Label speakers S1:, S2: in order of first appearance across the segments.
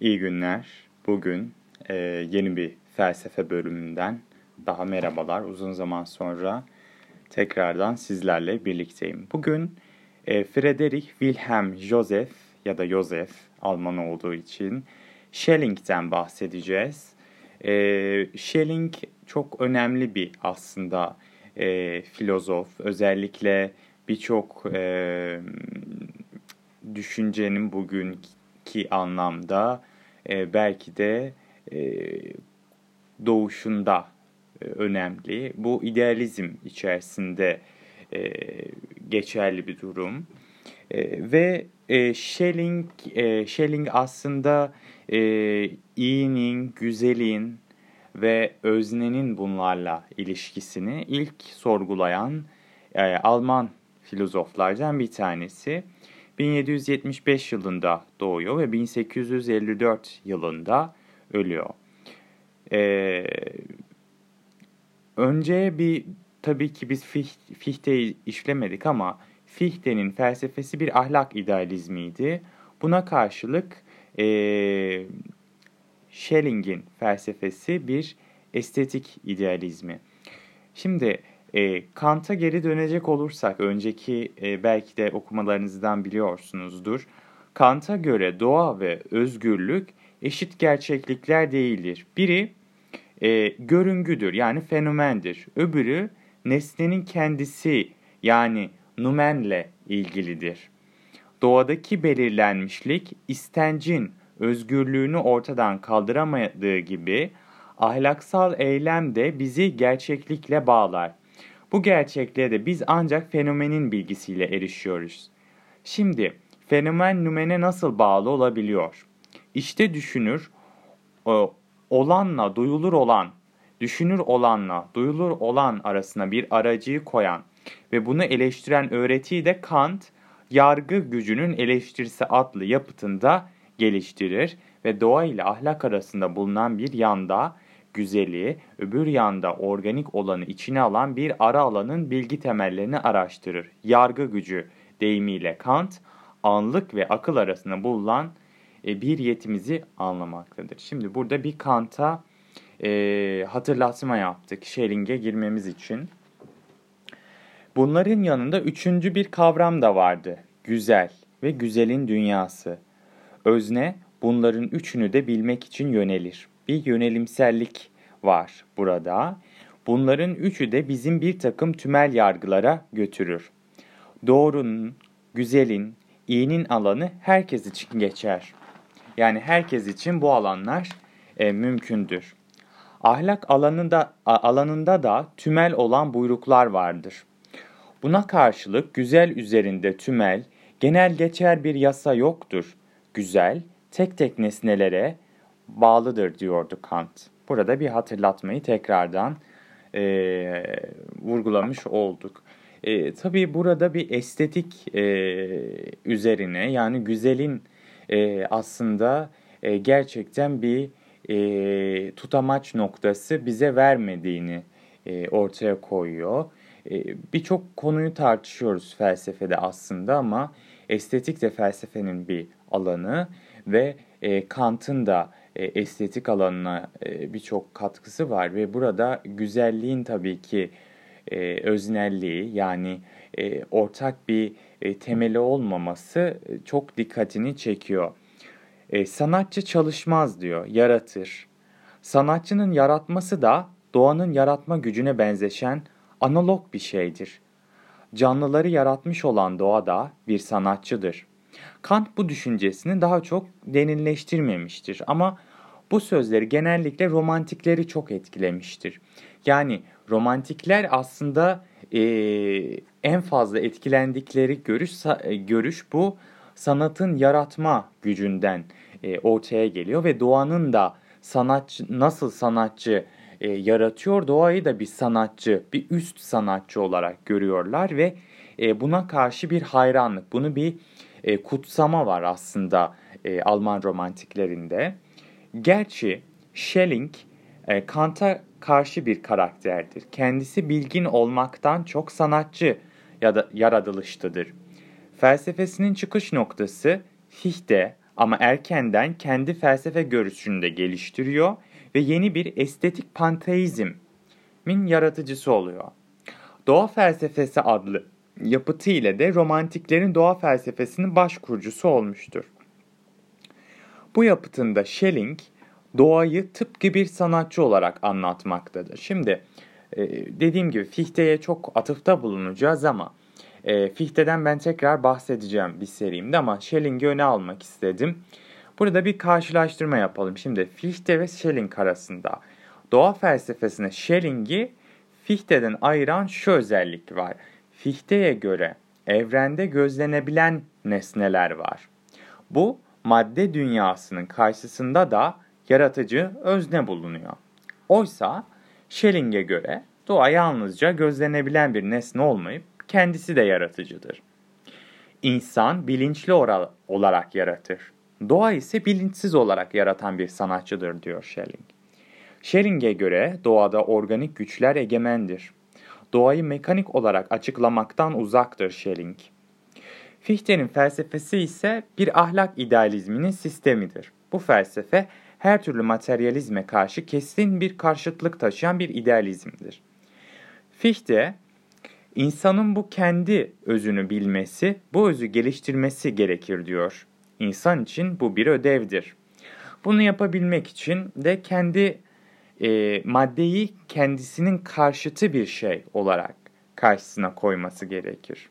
S1: İyi günler. Bugün e, yeni bir felsefe bölümünden daha merhabalar. Uzun zaman sonra tekrardan sizlerle birlikteyim. Bugün e, Friedrich Wilhelm Joseph ya da Joseph Alman olduğu için Schelling'den bahsedeceğiz. E, Schelling çok önemli bir aslında e, filozof. Özellikle birçok e, düşüncenin bugünkü anlamda e, belki de e, doğuşunda e, önemli. Bu idealizm içerisinde e, geçerli bir durum. E, ve e, Schelling, e, Schelling aslında e, iyinin, güzelin ve öznenin bunlarla ilişkisini ilk sorgulayan e, Alman filozoflardan bir tanesi. 1775 yılında doğuyor ve 1854 yılında ölüyor. Ee, önce bir tabii ki biz Fichte'yi işlemedik ama Fichte'nin felsefesi bir ahlak idealizmiydi. Buna karşılık e, Schelling'in felsefesi bir estetik idealizmi. Şimdi e, Kant'a geri dönecek olursak, önceki e, belki de okumalarınızdan biliyorsunuzdur. Kant'a göre doğa ve özgürlük eşit gerçeklikler değildir. Biri e, görüngüdür yani fenomendir. Öbürü nesnenin kendisi yani numenle ilgilidir. Doğadaki belirlenmişlik istencin özgürlüğünü ortadan kaldıramadığı gibi ahlaksal eylem de bizi gerçeklikle bağlar. Bu gerçekliğe de biz ancak fenomenin bilgisiyle erişiyoruz. Şimdi fenomen numene nasıl bağlı olabiliyor? İşte düşünür, olanla duyulur olan, düşünür olanla duyulur olan arasına bir aracıyı koyan ve bunu eleştiren öğretiyi de Kant, yargı gücünün eleştirisi adlı yapıtında geliştirir ve doğa ile ahlak arasında bulunan bir yanda güzeli, öbür yanda organik olanı içine alan bir ara alanın bilgi temellerini araştırır. Yargı gücü deyimiyle Kant, anlık ve akıl arasında bulunan e, bir yetimizi anlamaktadır. Şimdi burada bir Kant'a e, hatırlatma yaptık Schelling'e girmemiz için. Bunların yanında üçüncü bir kavram da vardı. Güzel ve güzelin dünyası. Özne bunların üçünü de bilmek için yönelir bir yönelimsellik var burada. Bunların üçü de bizim bir takım tümel yargılara götürür. Doğrunun, güzelin, iyinin alanı herkes için geçer. Yani herkes için bu alanlar e, mümkündür. Ahlak alanında alanında da tümel olan buyruklar vardır. Buna karşılık güzel üzerinde tümel, genel geçer bir yasa yoktur. Güzel, tek tek nesnelere, bağlıdır diyordu Kant. Burada bir hatırlatmayı tekrardan e, vurgulamış olduk. E, tabii burada bir estetik e, üzerine yani güzelin e, aslında e, gerçekten bir e, tutamaç noktası bize vermediğini e, ortaya koyuyor. E, Birçok konuyu tartışıyoruz felsefede aslında ama estetik de felsefenin bir alanı ve e, Kant'ın da e, estetik alanına e, birçok katkısı var ve burada güzelliğin tabii ki e, öznelliği yani ortak bir e, temeli olmaması çok dikkatini çekiyor. Sanatçı çalışmaz diyor, yaratır. Sanatçının yaratması da doğanın yaratma gücüne benzeşen analog bir şeydir. Canlıları yaratmış olan doğa da bir sanatçıdır. Kant bu düşüncesini daha çok derinleştirmemiştir ama bu sözleri genellikle romantikleri çok etkilemiştir. Yani romantikler aslında e, en fazla etkilendikleri görüş, görüş bu sanatın yaratma gücünden e, ortaya geliyor ve doğanın da sanatçı nasıl sanatçı e, yaratıyor doğayı da bir sanatçı, bir üst sanatçı olarak görüyorlar ve e, buna karşı bir hayranlık, bunu bir e, kutsama var aslında e, Alman romantiklerinde. Gerçi Schelling e, Kant'a karşı bir karakterdir. Kendisi bilgin olmaktan çok sanatçı ya da yaratılıştadır. Felsefesinin çıkış noktası Fichte, Ama erkenden kendi felsefe görüşünü de geliştiriyor ve yeni bir estetik panteizmin yaratıcısı oluyor. Doğa felsefesi adlı yapıtı ile de romantiklerin doğa felsefesinin baş kurucusu olmuştur. Bu yapıtında Schelling doğayı tıpkı bir sanatçı olarak anlatmaktadır. Şimdi e, dediğim gibi Fichte'ye çok atıfta bulunacağız ama e, Fichte'den ben tekrar bahsedeceğim bir serimde ama Schelling'i öne almak istedim. Burada bir karşılaştırma yapalım. Şimdi Fichte ve Schelling arasında doğa felsefesine Schelling'i Fichte'den ayıran şu özellik var. Fichte'ye göre evrende gözlenebilen nesneler var. Bu madde dünyasının karşısında da yaratıcı özne bulunuyor. Oysa Schelling'e göre doğa yalnızca gözlenebilen bir nesne olmayıp kendisi de yaratıcıdır. İnsan bilinçli olarak yaratır. Doğa ise bilinçsiz olarak yaratan bir sanatçıdır diyor Schelling. Schelling'e göre doğada organik güçler egemendir. Doğayı mekanik olarak açıklamaktan uzaktır Schelling. Fichte'nin felsefesi ise bir ahlak idealizminin sistemidir. Bu felsefe her türlü materyalizme karşı kesin bir karşıtlık taşıyan bir idealizmdir. Fichte, insanın bu kendi özünü bilmesi, bu özü geliştirmesi gerekir diyor. İnsan için bu bir ödevdir. Bunu yapabilmek için de kendi e, maddeyi kendisinin karşıtı bir şey olarak karşısına koyması gerekir.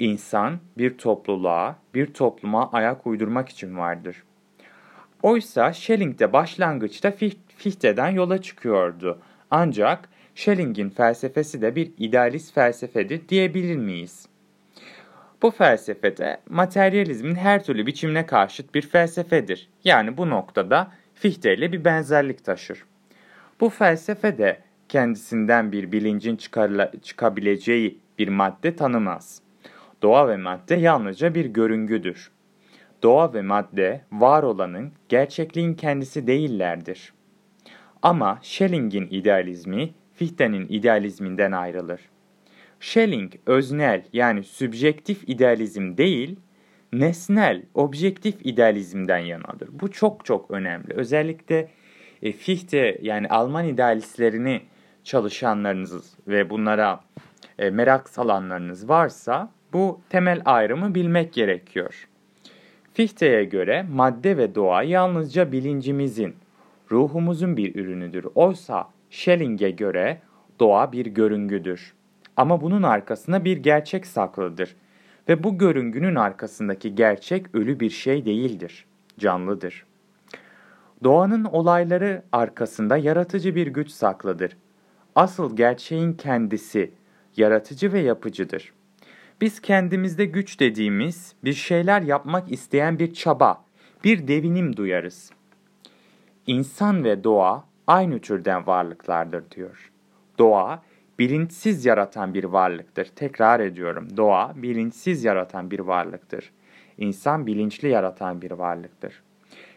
S1: İnsan bir topluluğa, bir topluma ayak uydurmak için vardır. Oysa Schelling de başlangıçta Fichte'den yola çıkıyordu. Ancak Schelling'in felsefesi de bir idealist felsefedir diyebilir miyiz? Bu felsefede materyalizmin her türlü biçimine karşıt bir felsefedir. Yani bu noktada Fichte ile bir benzerlik taşır. Bu felsefe de kendisinden bir bilincin çıkabileceği bir madde tanımaz. Doğa ve madde yalnızca bir görüngüdür. Doğa ve madde var olanın, gerçekliğin kendisi değillerdir. Ama Schelling'in idealizmi Fichte'nin idealizminden ayrılır. Schelling öznel yani sübjektif idealizm değil, nesnel, objektif idealizmden yanadır. Bu çok çok önemli. Özellikle e, Fichte yani Alman idealistlerini çalışanlarınız ve bunlara e, merak salanlarınız varsa bu temel ayrımı bilmek gerekiyor. Fichte'ye göre madde ve doğa yalnızca bilincimizin, ruhumuzun bir ürünüdür. Oysa Schelling'e göre doğa bir görüngüdür. Ama bunun arkasında bir gerçek saklıdır. Ve bu görüngünün arkasındaki gerçek ölü bir şey değildir, canlıdır. Doğanın olayları arkasında yaratıcı bir güç saklıdır. Asıl gerçeğin kendisi yaratıcı ve yapıcıdır. Biz kendimizde güç dediğimiz bir şeyler yapmak isteyen bir çaba, bir devinim duyarız. İnsan ve doğa aynı türden varlıklardır diyor. Doğa bilinçsiz yaratan bir varlıktır. Tekrar ediyorum. Doğa bilinçsiz yaratan bir varlıktır. İnsan bilinçli yaratan bir varlıktır.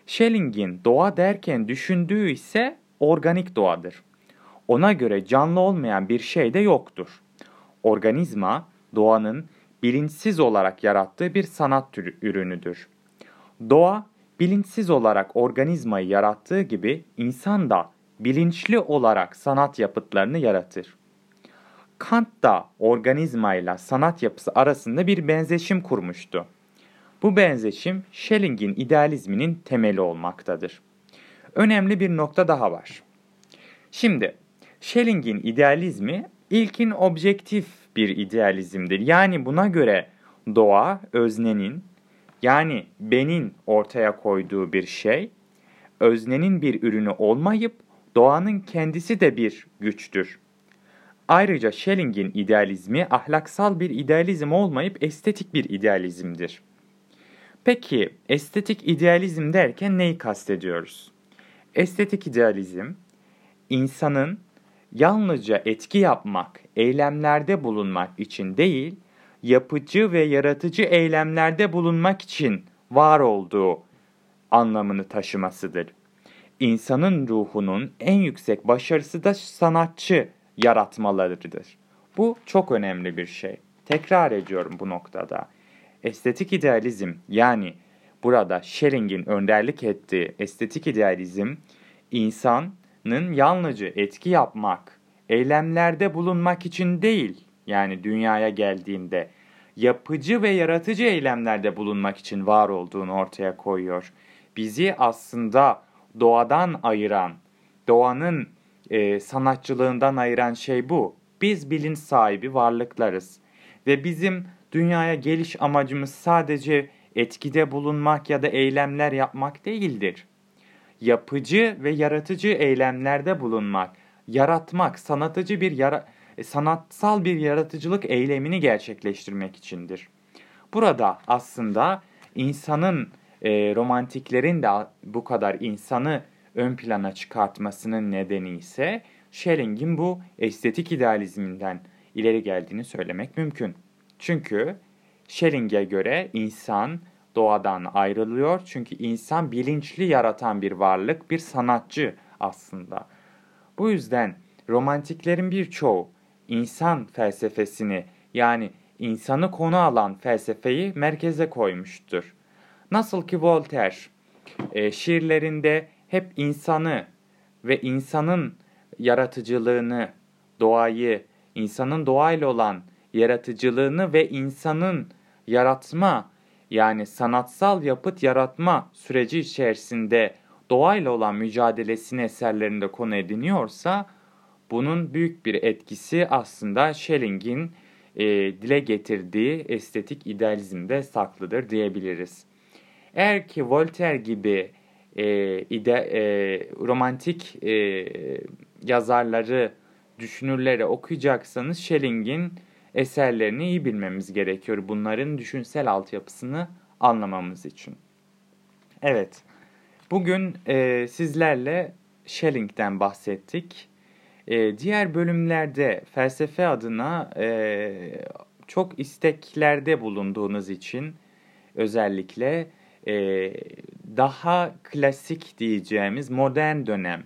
S1: Schelling'in doğa derken düşündüğü ise organik doğadır. Ona göre canlı olmayan bir şey de yoktur. Organizma doğanın bilinçsiz olarak yarattığı bir sanat türü ürünüdür. Doğa bilinçsiz olarak organizmayı yarattığı gibi insan da bilinçli olarak sanat yapıtlarını yaratır. Kant da organizmayla sanat yapısı arasında bir benzeşim kurmuştu. Bu benzeşim Schelling'in idealizminin temeli olmaktadır. Önemli bir nokta daha var. Şimdi Schelling'in idealizmi ilkin objektif bir idealizmdir. Yani buna göre doğa öznenin yani benin ortaya koyduğu bir şey öznenin bir ürünü olmayıp doğanın kendisi de bir güçtür. Ayrıca Schelling'in idealizmi ahlaksal bir idealizm olmayıp estetik bir idealizmdir. Peki estetik idealizm derken neyi kastediyoruz? Estetik idealizm, insanın yalnızca etki yapmak, eylemlerde bulunmak için değil, yapıcı ve yaratıcı eylemlerde bulunmak için var olduğu anlamını taşımasıdır. İnsanın ruhunun en yüksek başarısı da sanatçı yaratmalarıdır. Bu çok önemli bir şey. Tekrar ediyorum bu noktada. Estetik idealizm yani burada Schelling'in önderlik ettiği estetik idealizm insanın yalnızca etki yapmak, eylemlerde bulunmak için değil yani dünyaya geldiğinde yapıcı ve yaratıcı eylemlerde bulunmak için var olduğunu ortaya koyuyor. Bizi aslında doğadan ayıran, doğanın e, sanatçılığından ayıran şey bu. Biz bilinç sahibi varlıklarız ve bizim dünyaya geliş amacımız sadece etkide bulunmak ya da eylemler yapmak değildir. Yapıcı ve yaratıcı eylemlerde bulunmak, yaratmak, sanatıcı bir yara e, sanatsal bir yaratıcılık eylemini gerçekleştirmek içindir. Burada aslında insanın e, romantiklerin de bu kadar insanı ön plana çıkartmasının nedeni ise Schelling'in bu estetik idealizminden ileri geldiğini söylemek mümkün. Çünkü Schelling'e göre insan doğadan ayrılıyor. Çünkü insan bilinçli yaratan bir varlık, bir sanatçı aslında. Bu yüzden romantiklerin birçoğu insan felsefesini yani insanı konu alan felsefeyi merkeze koymuştur. Nasıl ki Voltaire e, şiirlerinde hep insanı ve insanın yaratıcılığını, doğayı, insanın doğayla olan yaratıcılığını ve insanın yaratma yani sanatsal yapıt yaratma süreci içerisinde doğayla olan mücadelesini eserlerinde konu ediniyorsa bunun büyük bir etkisi aslında Schelling'in e, dile getirdiği estetik idealizmde saklıdır diyebiliriz. Eğer ki Voltaire gibi e, ide, e, romantik e, yazarları, düşünürleri okuyacaksanız Schelling'in eserlerini iyi bilmemiz gerekiyor. Bunların düşünsel altyapısını anlamamız için. Evet, bugün e, sizlerle Schelling'den bahsettik. E, diğer bölümlerde felsefe adına e, çok isteklerde bulunduğunuz için özellikle e, daha klasik diyeceğimiz modern dönem.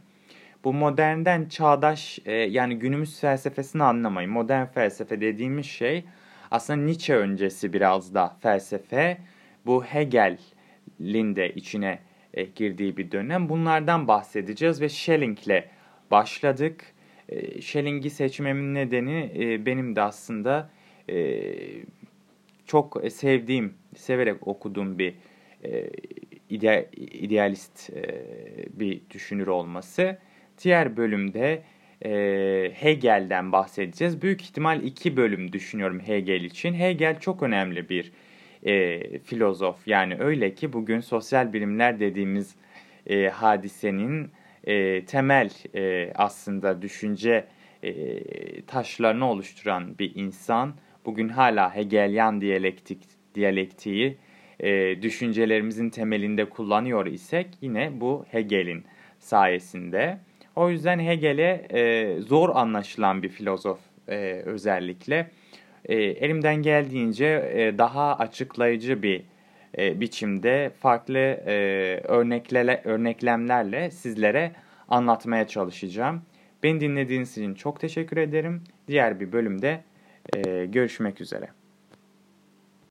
S1: Bu modernden çağdaş e, yani günümüz felsefesini anlamayın. Modern felsefe dediğimiz şey aslında Nietzsche öncesi biraz da felsefe. Bu Hegel'in de içine e, girdiği bir dönem. Bunlardan bahsedeceğiz ve Schelling'le başladık. E, Schelling'i seçmemin nedeni e, benim de aslında e, çok sevdiğim, severek okuduğum bir e, ide, idealist e, bir düşünür olması. Diğer bölümde e, Hegel'den bahsedeceğiz. Büyük ihtimal iki bölüm düşünüyorum Hegel için. Hegel çok önemli bir e, filozof. Yani öyle ki bugün sosyal bilimler dediğimiz e, hadisenin e, temel e, aslında düşünce e, taşlarını oluşturan bir insan. Bugün hala Hegelian diyalektik diyalektiği e, düşüncelerimizin temelinde kullanıyor isek yine bu Hegel'in sayesinde. O yüzden Hegel'e e, zor anlaşılan bir filozof e, özellikle. E, elimden geldiğince e, daha açıklayıcı bir e, biçimde farklı e, örneklele, örneklemlerle sizlere anlatmaya çalışacağım. Beni dinlediğiniz için çok teşekkür ederim. Diğer bir bölümde e, görüşmek üzere.